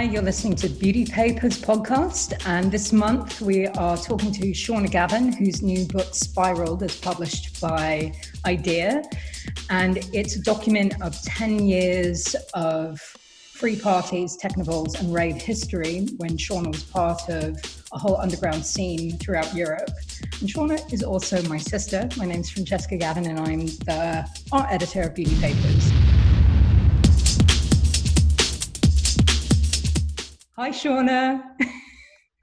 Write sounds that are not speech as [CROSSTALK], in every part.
Hi, you're listening to Beauty Papers podcast, and this month we are talking to Seana Gavin, whose new book Spiralled is published by IDEA, and it's a document of 10 years of free parties, technivals, and rave history when Seana was part of a whole underground scene throughout Europe. And Seana is also my sister. My name's Francesca Gavin, and I'm the art editor of Beauty Papers. Hi, Seana.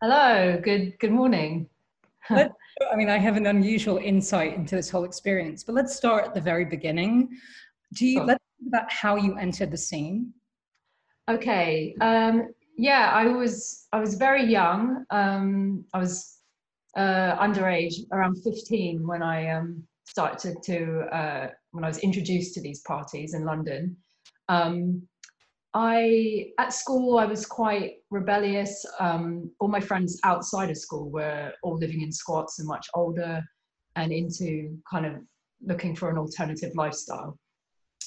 Hello. Good. Good morning. [LAUGHS] I mean, I have an unusual insight into this whole experience, but let's start at the very beginning. Do you let's talk about how you entered the scene? Okay. Um, yeah, I was I was very young. Um, I was uh, underage, around 15, when I um, started to uh, when I was introduced to these parties in London. Um, I at school I was quite rebellious. Um, all my friends outside of school were all living in squats and much older, and into kind of looking for an alternative lifestyle.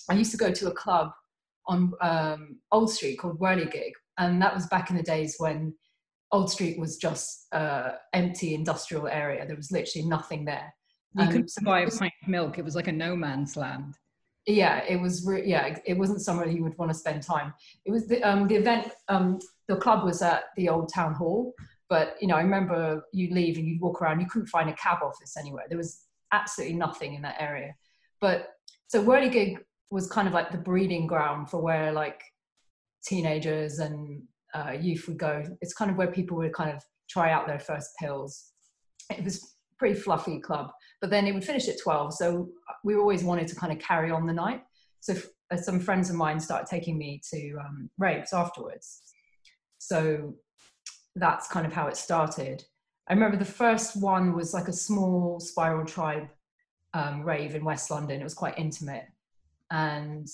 I used to go to a club on um, Old Street called Whirligig, and that was back in the days when Old Street was just uh, empty industrial area. There was literally nothing there. You um, couldn't buy a pint of milk. It was like a no man's land. Yeah, it was. Re- yeah, it wasn't somewhere you would want to spend time. It was the um, the event. Um, the club was at the old town hall, but you know, I remember you leave and you'd walk around. You couldn't find a cab office anywhere. There was absolutely nothing in that area. But so Whirligig was kind of like the breeding ground for where like teenagers and uh, youth would go. It's kind of where people would kind of try out their first pills. It was pretty fluffy club, but then it would finish at 12. So we always wanted to kind of carry on the night. So uh, some friends of mine started taking me to um, raves afterwards. So that's kind of how it started. I remember the first one was like a small spiral tribe um, rave in West London. It was quite intimate and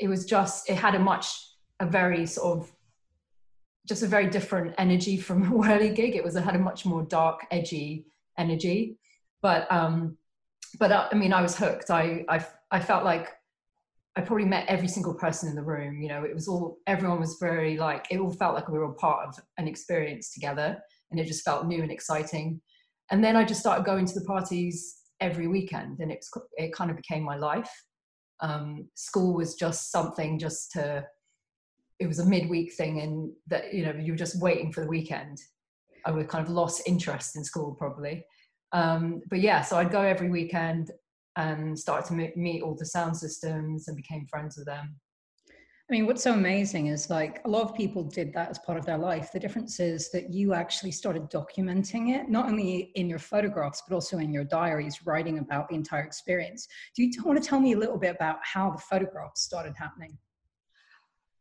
it was just it had a much a very sort of just a very different energy from [LAUGHS] Whirligig. It was it had a much more dark, edgy energy. But um, but uh, I mean, I was hooked. I I I felt like I probably met every single person in the room. You know, it was all everyone was very like it all felt like we were all part of an experience together, and it just felt new and exciting. And then I just started going to the parties every weekend, and it's it kind of became my life um, school was just something just to it was a midweek thing and that you know you were just waiting for the weekend i would kind of lost interest in school probably um, but yeah so i'd go every weekend and started to meet all the sound systems and became friends with them I mean, what's so amazing is like a lot of people did that as part of their life. The difference is that you actually started documenting it, not only in your photographs, but also in your diaries, writing about the entire experience. Do you want to tell me a little bit about how the photographs started happening?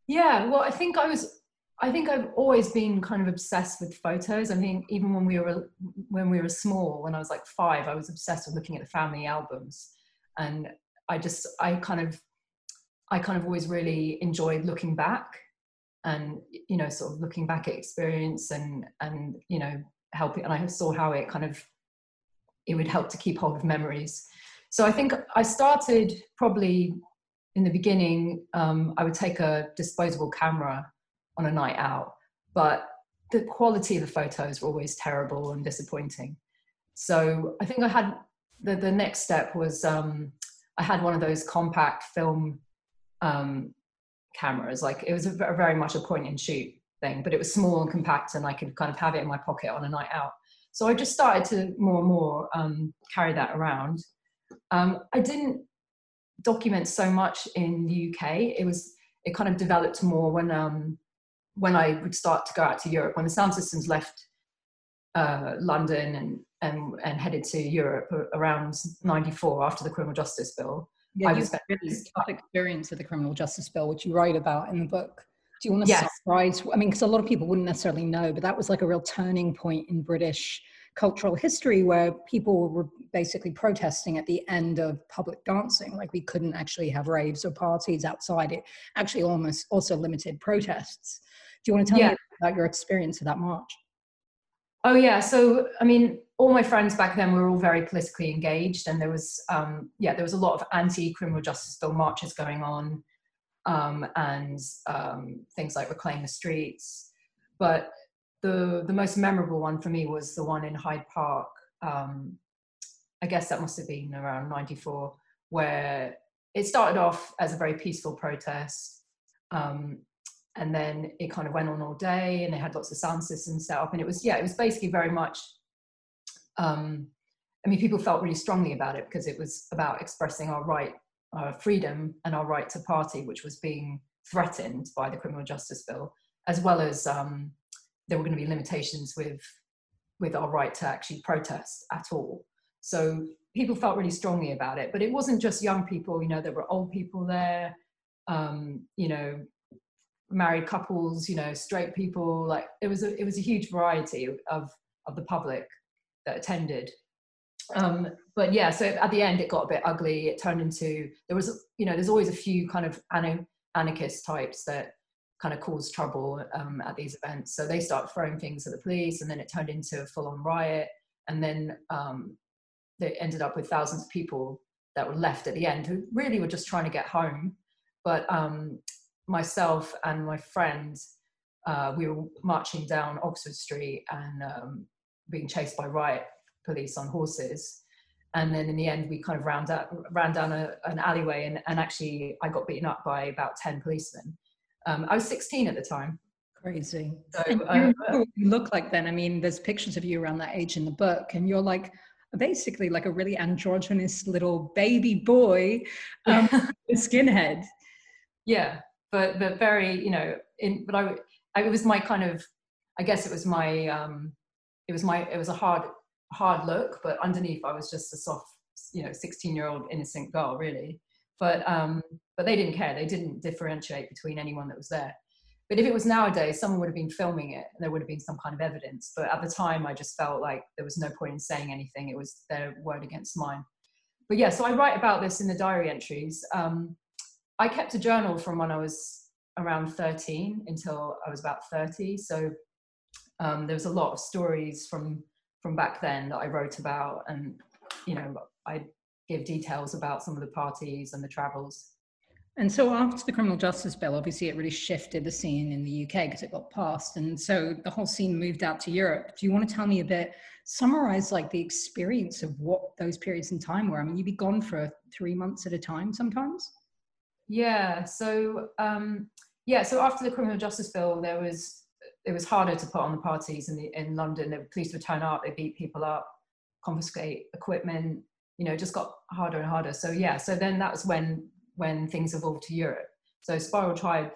Yeah, well, I think I was, I think I've always been kind of obsessed with photos. I mean, even when we were, when we were small, when I was like five, I was obsessed with looking at the family albums. And I just, I kind of I kind of always really enjoyed looking back and you know sort of looking back at experience and and you know helping and I saw how it kind of it would help to keep hold of memories. So I think I started probably in the beginning. Um, I would take a disposable camera on a night out, but the quality of the photos were always terrible and disappointing. So I think I had the the next step was um, I had one of those compact film um, cameras. Like it was a, very much a point and shoot thing, but it was small and compact, and I could kind of have it in my pocket on a night out. So I just started to more and more um, carry that around. Um, I didn't document so much in the UK. It was it kind of developed more when um, when I would start to go out to Europe. When the sound systems left uh, London and, and and headed to Europe around '94 after the Criminal Justice Bill, yeah, you had really tough experience with the criminal justice bill, which you write about in the book. Do you want to yes. summarize? I mean, because a lot of people wouldn't necessarily know, but that was like a real turning point in British cultural history where people were basically protesting at the end of public dancing. Like we couldn't actually have raves or parties outside. It actually almost also limited protests. Do you want to tell yeah. me about your experience of that march? Oh yeah. So I mean, all my friends back then were all very politically engaged, and there was um, yeah, there was a lot of anti-criminal justice bill marches going on. um, and um, things like Reclaim the Streets. But the, the most memorable one for me was the one in Hyde Park. Um, I guess that must have been around 94, where it started off as a very peaceful protest. Um, and then it kind of went on all day and they had lots of sound systems set up. And it was, yeah, it was basically very much, um, I mean, people felt really strongly about it because it was about expressing our right our freedom and our right to party, which was being threatened by the criminal justice bill, as well as um, there were going to be limitations with with our right to actually protest at all. So people felt really strongly about it, but it wasn't just young people. You know, there were old people there. Um, you know, married couples. You know, straight people. Like it was a it was a huge variety of of the public that attended um, but yeah, so at the end it got a bit ugly. It turned into there was you know there's always a few kind of anarchist types that kind of cause trouble um, at these events. So they start throwing things at the police, and then it turned into a full-on riot. And then um, they ended up with thousands of people that were left at the end who really were just trying to get home. But um, myself and my friend, uh, we were marching down Oxford Street and um, being chased by riot police on horses. And then in the end, we kind of ran down, ran down a, an alleyway, and, and actually, I got beaten up by about 10 policemen. Um, I was 16 at the time. Crazy. So, uh, you look like then. I mean, there's pictures of you around that age in the book, and you're like basically like a really androgynous little baby boy, um, [LAUGHS] skinhead. Yeah, but but very, you know, in but I, I it was my kind of, I guess it was my, um, it was my, it was a hard hard look, but underneath I was just a soft, you know, 16 year old innocent girl, really. But um, but they didn't care. They didn't differentiate between anyone that was there. But if it was nowadays, someone would have been filming it, and there would have been some kind of evidence. But at the time, I just felt like there was no point in saying anything. It was their word against mine. But yeah, so I write about this in the diary entries. Um, I kept a journal from when I was around 13 until I was about 30. So um, there was a lot of stories from from back then that I wrote about, and you know, I give details about some of the parties and the travels. And so after the criminal justice bill, obviously it really shifted the scene in the UK because it got passed. And so the whole scene moved out to Europe. Do you want to tell me a bit, summarize like the experience of what those periods in time were? I mean, you'd be gone for three months at a time sometimes. Yeah. So, um, yeah. So after the criminal justice bill, there was it was harder to put on the parties in the, in London. The police would turn up, they beat people up, confiscate equipment. You know, just got harder and harder. So yeah, so then that was when when things evolved to Europe. So Spiral Tribe,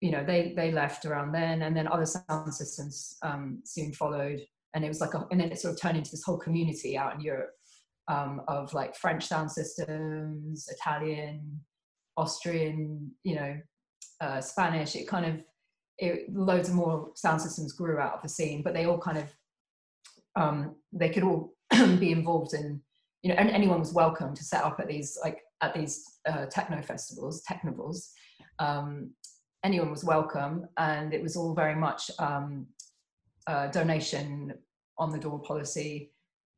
you know, they they left around then, and then other sound systems um, soon followed, and it was like, a, and then it sort of turned into this whole community out in Europe um, of like French sound systems, Italian, Austrian, you know, uh, Spanish. It kind of it, loads of more sound systems grew out of the scene, but they all kind of um, they could all [CLEARS THROAT] be involved in you know, and anyone was welcome to set up at these like at these uh, techno festivals, technivals. Um, anyone was welcome, and it was all very much um, donation on the door policy.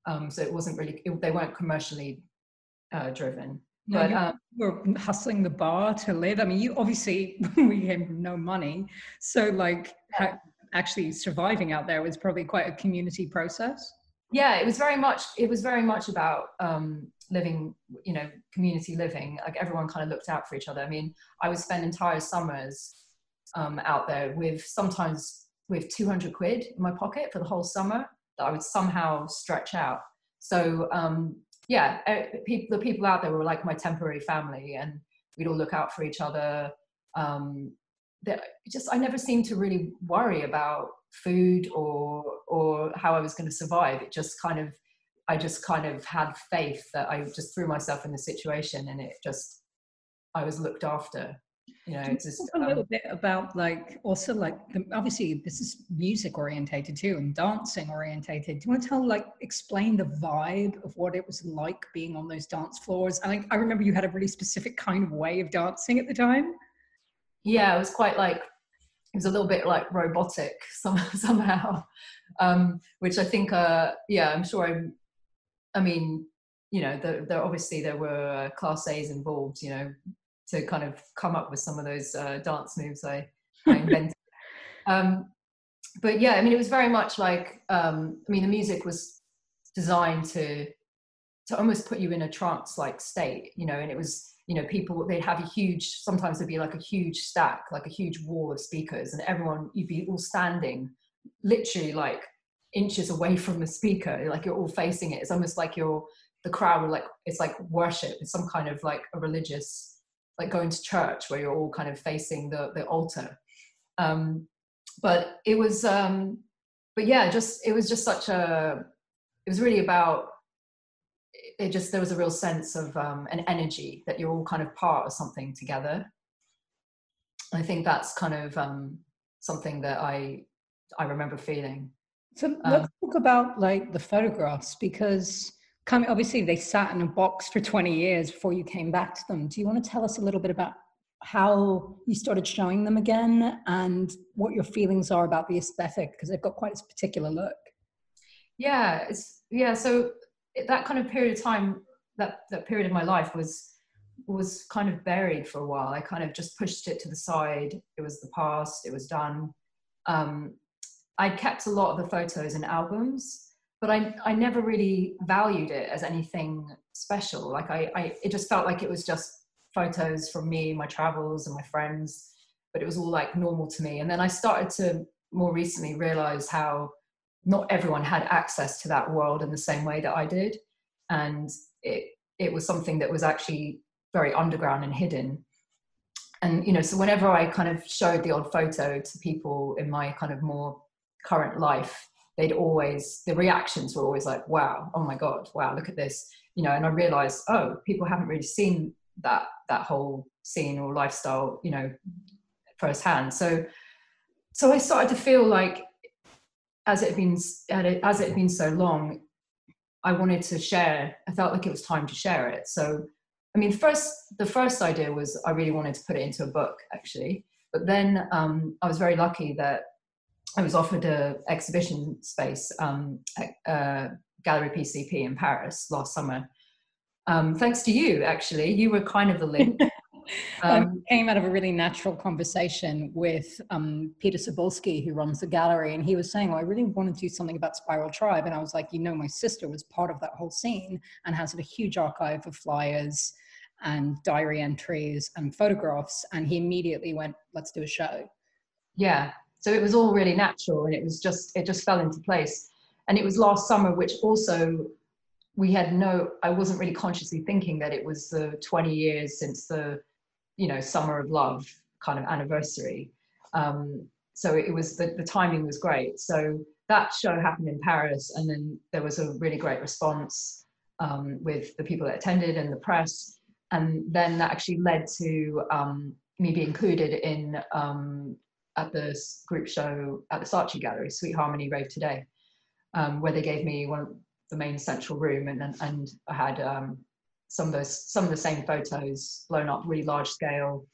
Um, so it wasn't really it, they weren't commercially uh, driven. No, but you uh, were hustling the bar to live. I mean, you obviously [LAUGHS] we came from no money, so like yeah. actually surviving out there was probably quite a community process. Yeah, it was very much. It was very much about um, living, you know, community living. Like everyone kind of looked out for each other. I mean, I would spend entire summers um, out there with sometimes with 200 quid in my pocket for the whole summer that I would somehow stretch out. So um, yeah, uh, people, the people out there were like my temporary family, and we'd all look out for each other. Um, that just I never seemed to really worry about food or or how I was going to survive. It just kind of I just kind of had faith that I just threw myself in the situation, and it just I was looked after you know it's just a little um, bit about like also like the, obviously this is music orientated too and dancing orientated. Do you want to tell like explain the vibe of what it was like being on those dance floors? I i remember you had a really specific kind of way of dancing at the time. Yeah it was quite like it was a little bit like robotic [LAUGHS] some, somehow um which i think uh yeah i'm sure i i mean you know there, there obviously there were class a's involved you know to kind of come up with some of those uh, dance moves I, I [LAUGHS] invented. um, but yeah, I mean, it was very much like um, I mean, the music was designed to to almost put you in a trance-like state, you know, and it was you know people they'd have a huge sometimes there'd be like a huge stack like a huge wall of speakers and everyone you'd be all standing literally like inches away [LAUGHS] from the speaker like you're all facing it it's almost like you're the crowd would like it's like worship it's some kind of like a religious like going to church where you're all kind of facing the the altar um but it was um but yeah just it was just such a it was really about it just there was a real sense of um, an energy that you're all kind of part of something together. I think that's kind of um, something that I I remember feeling. So let's um, talk about like the photographs because obviously they sat in a box for 20 years before you came back to them. Do you want to tell us a little bit about how you started showing them again and what your feelings are about the aesthetic because they've got quite a particular look? Yeah, it's yeah. So that kind of period of time, that that period of my life was was kind of buried for a while. I kind of just pushed it to the side. It was the past. It was done. Um, I kept a lot of the photos in albums, but I I never really valued it as anything special. Like I, I it just felt like it was just photos from me, my travels, and my friends. But it was all like normal to me. And then I started to more recently realize how not everyone had access to that world in the same way that I did. And it, it was something that was actually very underground and hidden. And, you know, so whenever I kind of showed the odd photo to people in my kind of more current life, they'd always, the reactions were always like, wow, oh my God, wow, look at this. You know, and I realized, oh, people haven't really seen that, that whole scene or lifestyle, you know, firsthand. So, so I started to feel like as it had been as it had been so long, I wanted to share. I felt like it was time to share it. So, I mean, first the first idea was I really wanted to put it into a book, actually. But then um, I was very lucky that I was offered a exhibition space um, at uh, Gallery PCP in Paris last summer. Um, thanks to you, actually, you were kind of the link. [LAUGHS] um, came out of a really natural conversation with um, Peter Sobolski, who runs the gallery, and he was saying, "Well, I really want to do something about Spiral Tribe," and I was like, "You know, my sister was part of that whole scene and has a huge archive of flyers." and diary entries and photographs and he immediately went let's do a show yeah so it was all really natural and it was just it just fell into place. And it was last summer which also we had no i wasn't really consciously thinking that it was the 20 years since the you know summer of love kind of anniversary. Um, so it was the, the timing was great. So that show happened in paris and then there was a really great response um, with the people that attended and the press. And then that actually led to um, me being included in um, at the group show at the Saatchi Gallery, Sweet Harmony Rave Today, um, where they gave me one of the main central room and, and, I had um, some of those some of the same photos blown up really large scale.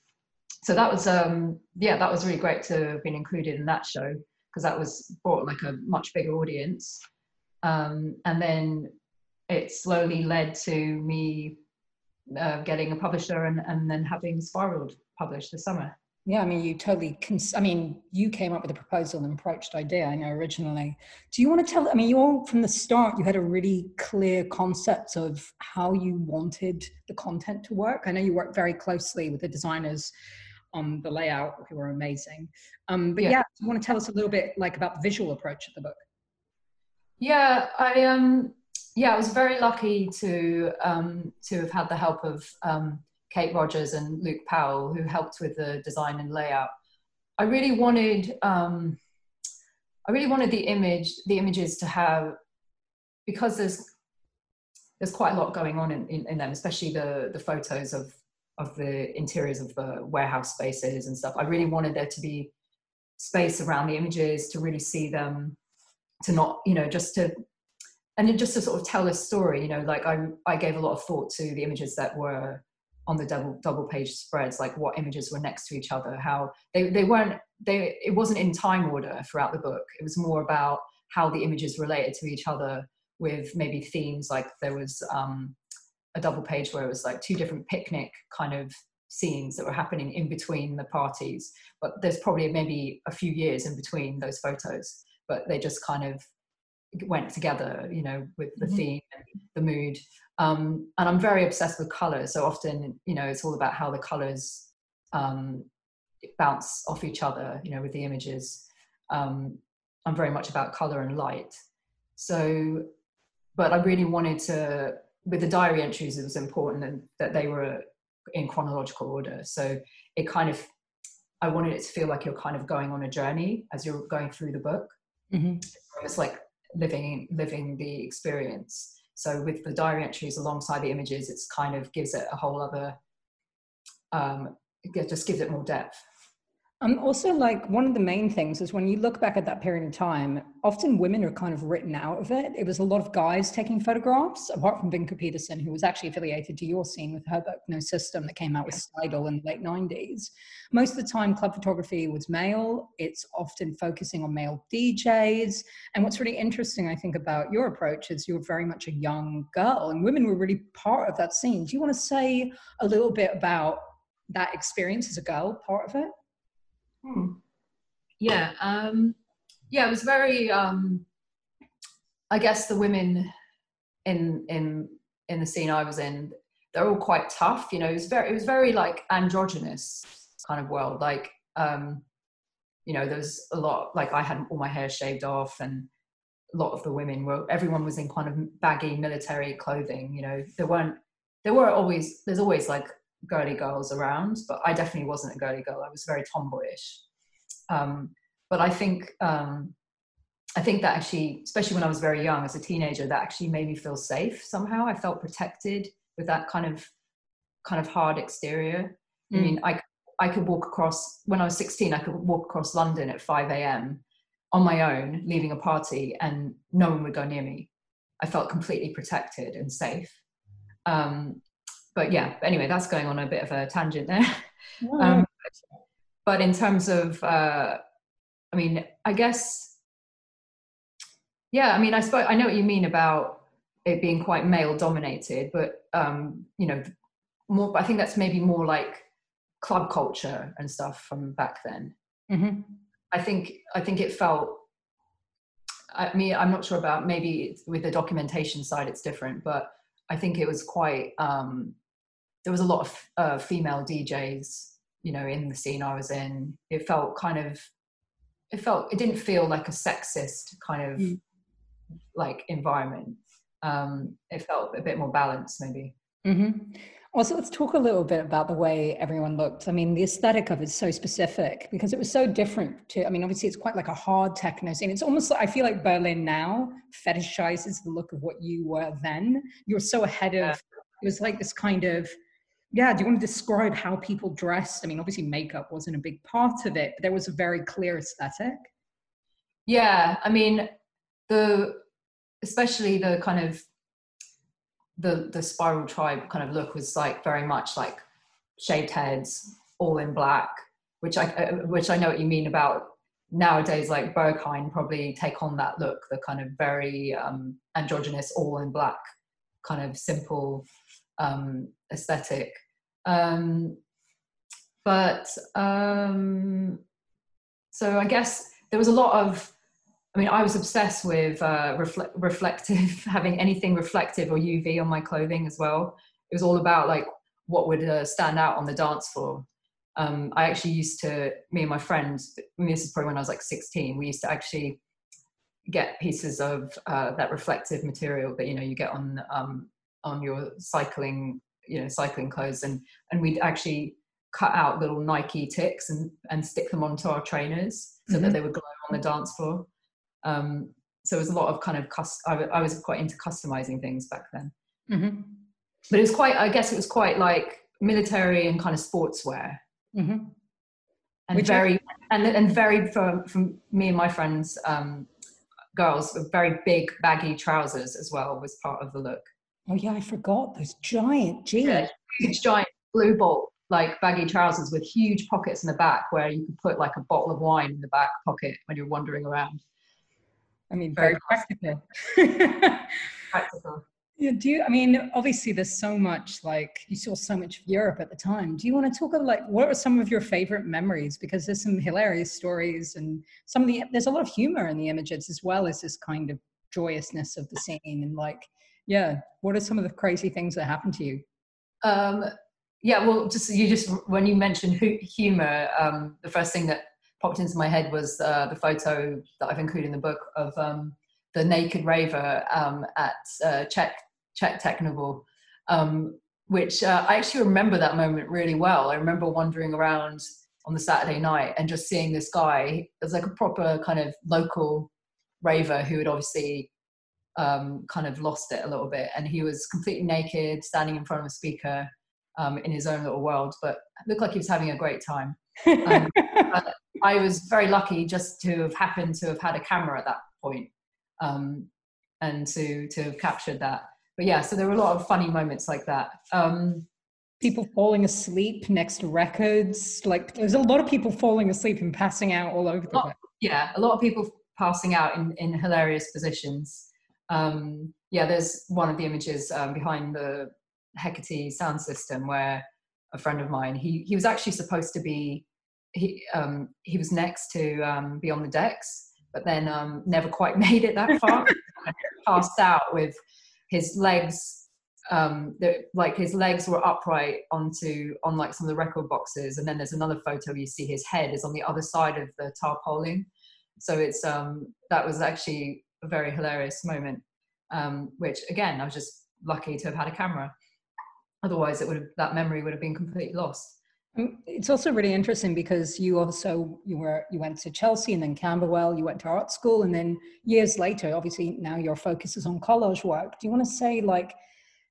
So that was um yeah that was really great to have been included in that show because that was brought like a much bigger audience. Um and then it slowly led to me uh, getting a publisher and, and then having Spiralled published this summer yeah, I mean, you totally. Cons- I mean, you came up with a proposal and approached idea. I know originally. Do you want to tell? I mean, you all from the start, you had a really clear concept of how you wanted the content to work. I know you worked very closely with the designers on the layout, who were amazing. Um, but yeah. yeah, you want to tell us a little bit like about the visual approach of the book? Yeah, I um, yeah, I was very lucky to um, to have had the help of um Kate Rogers and Luke Powell, who helped with the design and layout. I really wanted, um, I really wanted the image, the images to have, because there's there's quite a lot going on in, in, in them, especially the the photos of of the interiors of the warehouse spaces and stuff. I really wanted there to be space around the images to really see them, to not, you know, just to and just to sort of tell a story, you know, like I I gave a lot of thought to the images that were on the double double page spreads like what images were next to each other how they, they weren't they it wasn't in time order throughout the book it was more about how the images related to each other with maybe themes like there was um, a double page where it was like two different picnic kind of scenes that were happening in between the parties. But there's probably maybe a few years in between those photos, but they just kind of went together, you know, with the mm-hmm. theme and the mood. Um, and I'm very obsessed with colors. So often, you know, it's all about how the colors um, bounce off each other, you know, with the images. Um, I'm very much about color and light. So, but I really wanted to, with the diary entries, it was important that they were in chronological order. So it kind of, I wanted it to feel like you're kind of going on a journey as you're going through the book. Mm-hmm. It's like living living the experience. So with the diary entries alongside the images, it's kind of gives it a whole other, um, it just gives it more depth. Um, also, like one of the main things is when you look back at that period of time, often women are kind of written out of it. It was a lot of guys taking photographs, apart from Vinca Petersen, who was actually affiliated to your scene with her book No System that came out with Steidl in the late 90s. Most of the time, club photography was male. It's often focusing on male DJs. And what's really interesting, I think, about your approach is you're very much a young girl, and women were really part of that scene. Do you want to say a little bit about that experience as a girl, part of it? Hmm. Yeah, um, yeah, it was very. Um, I guess the women in in in the scene I was in, they're all quite tough. You know, it was very it was very like androgynous kind of world. Like, um, you know, there's a lot. Like, I had all my hair shaved off, and a lot of the women were. Everyone was in kind of baggy military clothing. You know, there weren't. There were always. There's always like girly girls around, but I definitely wasn't a girly girl. I was very tomboyish. Um, but I think um, I think that actually, especially when I was very young as a teenager, that actually made me feel safe somehow. I felt protected with that kind of kind of hard exterior. Mm. I mean, I I could walk across when I was 16. I could walk across London at 5 a.m. on my own, leaving a party, and no one would go near me. I felt completely protected and safe. Um, but yeah, anyway, that's going on a bit of a tangent there. [LAUGHS] [LAUGHS] Um, but in terms of, uh, I mean, I guess, yeah, I mean, I suppose I know what you mean about it being quite male dominated, but um, you know, more. I think that's maybe more like club culture and stuff from back then. Mm-hmm. I think I think it felt. I mean, I'm not sure about maybe with the documentation side, it's different, but I think it was quite um, there was a lot of uh, female DJs, you know, in the scene I was in. It felt kind of, it felt, it didn't feel like a sexist kind of mm. like environment. Um, it felt a bit more balanced, maybe. Mm-hmm. Also, let's talk a little bit about the way everyone looked. I mean, the aesthetic of it's so specific because it was so different to, I mean, obviously it's quite like a hard techno scene. It's almost like, I feel like Berlin now fetishizes the look of what you were then. You were so ahead of, it was like this kind of yeah, do you want to describe how people dressed? I mean, obviously makeup wasn't a big part of it, but there was a very clear aesthetic. Yeah, I mean, the especially the kind of the the spiral tribe kind of look was like very much like shaved heads, all in black, which I uh, which I know what you mean about nowadays. Like Berghain probably take on that look, the kind of very um, androgynous, all in black, kind of simple um, aesthetic. Um, but um, so I guess there was a lot of, I mean, I was obsessed with uh, refle- reflective, [LAUGHS] having anything reflective or UV on my clothing as well. It was all about like what would uh, stand out on the dance floor. Um, I actually used to, me and my friends, I mean, this is probably when I was like 16, we used to actually get pieces of uh, that reflective material that, you know, you get on, um, on your cycling you know cycling clothes and and we'd actually cut out little Nike ticks and and stick them onto our trainers so mm-hmm. that they would glow on the dance floor. Um, so it was a lot of kind of cust- I, w- I was quite into customizing things back then. Mm-hmm. But it was quite, I guess it was quite like military and kind of sportswear. Mm-hmm. And Which very, and, and very from, from me and my friends, um, girls, very big baggy trousers as well was part of the look. Oh yeah, I forgot those giant jeans. Yeah, huge giant blue ball like baggy trousers with huge pockets in the back where you could put like a bottle of wine in the back pocket when you're wandering around. I mean, very, very practical. [LAUGHS] practical. Yeah, do you? I mean, obviously, there's so much like you saw so much of Europe at the time. Do you want to talk about like what are some of your favorite memories? Because there's some hilarious stories and some of the there's a lot of humor in the images as well as this kind of joyousness of the scene and like yeah, what are some of the crazy things that happened to you? Um, yeah, well, just you just when you mentioned humor, um, the first thing that popped into my head was uh, the photo that I've included in the book of um, the naked raver um, at uh, Czech Czech Technival, um, which uh, I actually remember that moment really well. I remember wandering around on the Saturday night and just seeing this guy. It was like a proper kind of local raver who had obviously um, kind of lost it a little bit, and he was completely naked, standing in front of a speaker um, in his own little world, but looked like he was having a great time. Um, [LAUGHS] I was very lucky just to have happened to have had a camera at that point, um, and to to have captured that but yeah, so there were a lot of funny moments like that. Um, people falling asleep next to records. Like there's a lot of people falling asleep and passing out all over the place. Yeah, a lot of people passing out in, in hilarious positions. Um, yeah, there's one of the images um, behind the Hecate sound system where a friend of mine, he, he was actually supposed to be, he, um, he was next to um, be on the decks, but then um, never quite [LAUGHS] made it that far. [LAUGHS] passed out with his legs um like his legs were upright onto on like some of the record boxes and then there's another photo you see his head is on the other side of the tarpaulin so it's um that was actually a very hilarious moment um which again i was just lucky to have had a camera otherwise it would have that memory would have been completely lost mm, it's also really interesting because you also you were you went to Chelsea and then Camberwell, you went to art school, and then years later, obviously now your focus is on collage work. Do you want to say like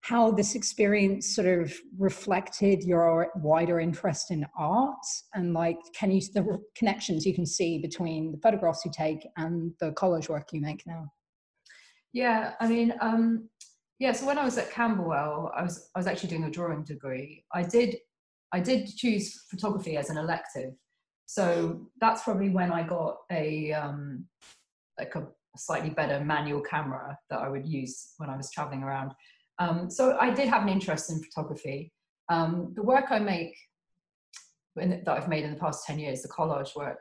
how this experience sort of reflected your wider interest in art and like can you the connections you can see between the photographs you take and the collage work you make now? Yeah, I mean, um, yeah. So when I was at Camberwell, I was I was actually doing a drawing degree. I did I did choose photography as an elective. So that's probably when I got a um, like a slightly better manual camera that I would use when I was traveling around. Um, so I did have an interest in photography. Um, the work I make that I've made in the past 10 years, the collage work,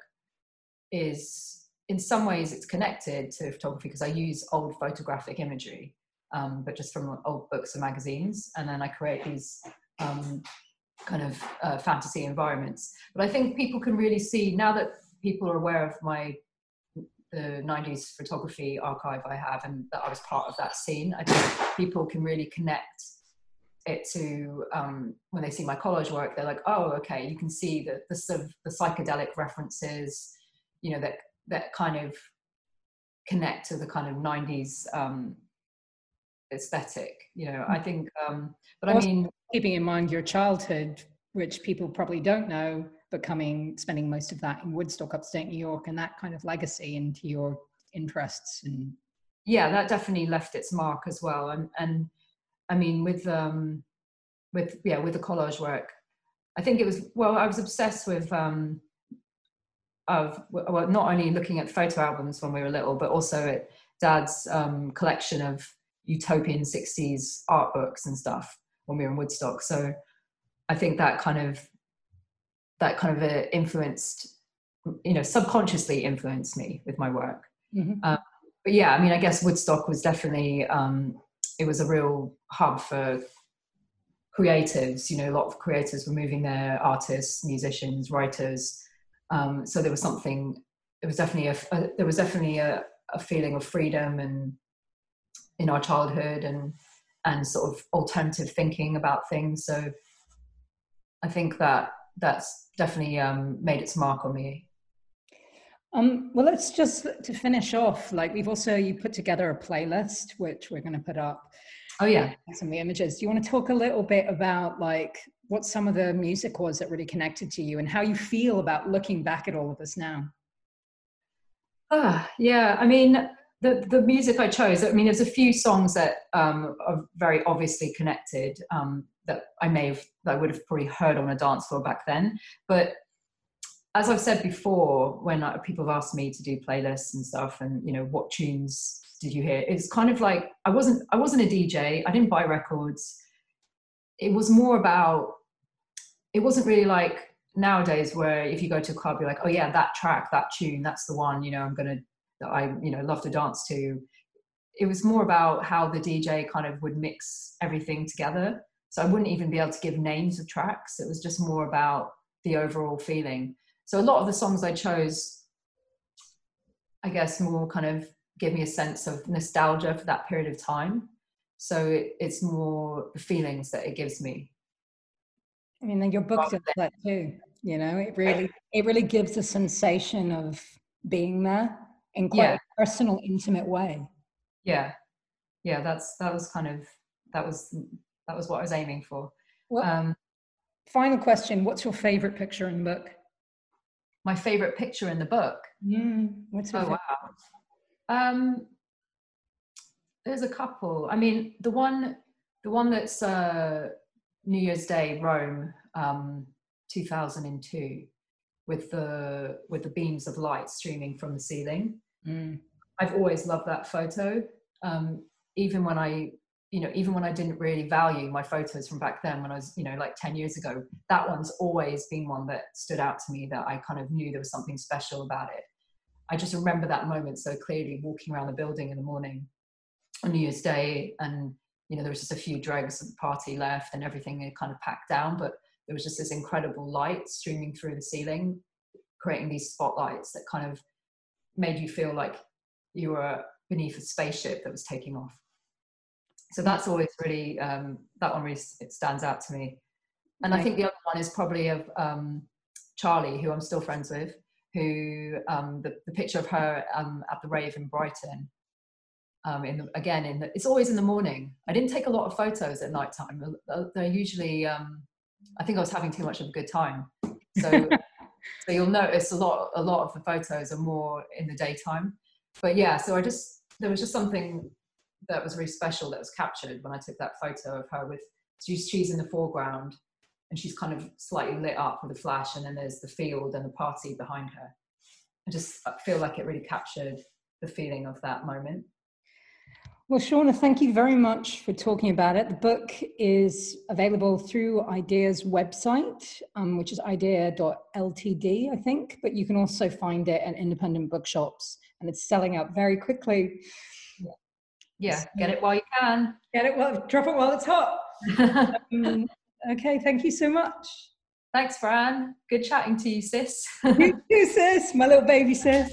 is in some ways it's connected to photography because I use old photographic imagery, um, but just from old books and magazines. And then I create these um, kind of uh, fantasy environments. But I think people can really see now that people are aware of my the 90s photography archive I have and that I was part of that scene. I think people can really connect it to um, when they see my collage work, they're like, oh, okay, you can see the, the sort of the psychedelic references, you know, that that kind of connect to the kind of 90s um, aesthetic. You know, I think, um, but I mean, keeping in mind your childhood, which people probably don't know, but coming, spending most of that in Woodstock, upstate New York, and that kind of legacy into your interests and. Yeah, that definitely left its mark as well. And, and I mean, with, um, with, yeah, with the collage work, I think it was, well, I was obsessed with, um, of, well, not only looking at photo albums when we were little, but also at dad's um, collection of utopian 60s art books and stuff when we were in Woodstock. So I think that kind of that kind of uh, influenced, you know, subconsciously influenced me with my work. Mm-hmm. Um, but yeah, I mean, I guess Woodstock was definitely um, it was a real hub for creatives. You know, a lot of creators were moving there, artists, musicians, writers. Um, so there was something. It was definitely a, a there was definitely a, a feeling of freedom and in our childhood and and sort of alternative thinking about things. So I think that that's definitely um, made its mark on me. Um, well, let's just to finish off. Like we've also you put together a playlist which we're going to put up. Oh yeah, some of the images. Do you want to talk a little bit about like what some of the music was that really connected to you and how you feel about looking back at all of this now? Ah, yeah. I mean, the the music I chose. I mean, there's a few songs that um, are very obviously connected um, that I may have that I would have probably heard on a dance floor back then. But as I've said before, when uh, people have asked me to do playlists and stuff, and you know, what tunes did you hear? It's kind of like I wasn't I wasn't a DJ. I didn't buy records. It was more about. It wasn't really like nowadays where if you go to a club, you're like, oh yeah, that track, that tune, that's the one. You know, I'm gonna that I you know love to dance to. It was more about how the DJ kind of would mix everything together. So I wouldn't even be able to give names of tracks. It was just more about the overall feeling. So a lot of the songs I chose, I guess, more kind of give me a sense of nostalgia for that period of time. So it, it's more the feelings that it gives me. I mean, then your book does that too. You know, it really it really gives a sensation of being there in quite yeah. a personal, intimate way. Yeah, yeah. That's that was kind of that was that was what I was aiming for. Well, um, final question: What's your favorite picture in the book? my favorite picture in the book. Mm, what's oh, wow. Um, there's a couple. I mean, the one, the one that's uh, New Year's Day, Rome, um, 2002, with the with the beams of light streaming from the ceiling. Mm. I've always loved that photo. Um, even when I you know, even when I didn't really value my photos from back then, when I was, you know, like 10 years ago, that one's always been one that stood out to me that I kind of knew there was something special about it. I just remember that moment so clearly walking around the building in the morning on New Year's Day. And, you know, there was just a few dregs of the party left and everything had kind of packed down, but there was just this incredible light streaming through the ceiling, creating these spotlights that kind of made you feel like you were beneath a spaceship that was taking off so that's always really um, that one really it stands out to me. And i think the other one is probably of um, charlie who i'm still friends with who um, the, the, picture of her um, at the rave in brighton um, in the, again in the, it's always in the morning. I didn't take a lot of photos at night time. They're usually um, i think i was having too much of a good time. So [LAUGHS] so you'll notice a lot a lot of the photos are more in the daytime. But yeah so i just there was just something that was really special that was captured when I took that photo of her with she's she's in the foreground and she's kind of slightly lit up with a flash and then there's the field and the party behind her. I just feel like it really captured the feeling of that moment. Well, Seana, thank you very much for talking about it. The book is available through Idea's website, um, which is idea.ltd, I think, but you can also find it at independent bookshops and it's selling out very quickly yeah get it while you can. get it while drop it while it's hot. [LAUGHS] Um, okay thank you so much. Thanks fran. Good chatting to you sis. You too sis my little baby sis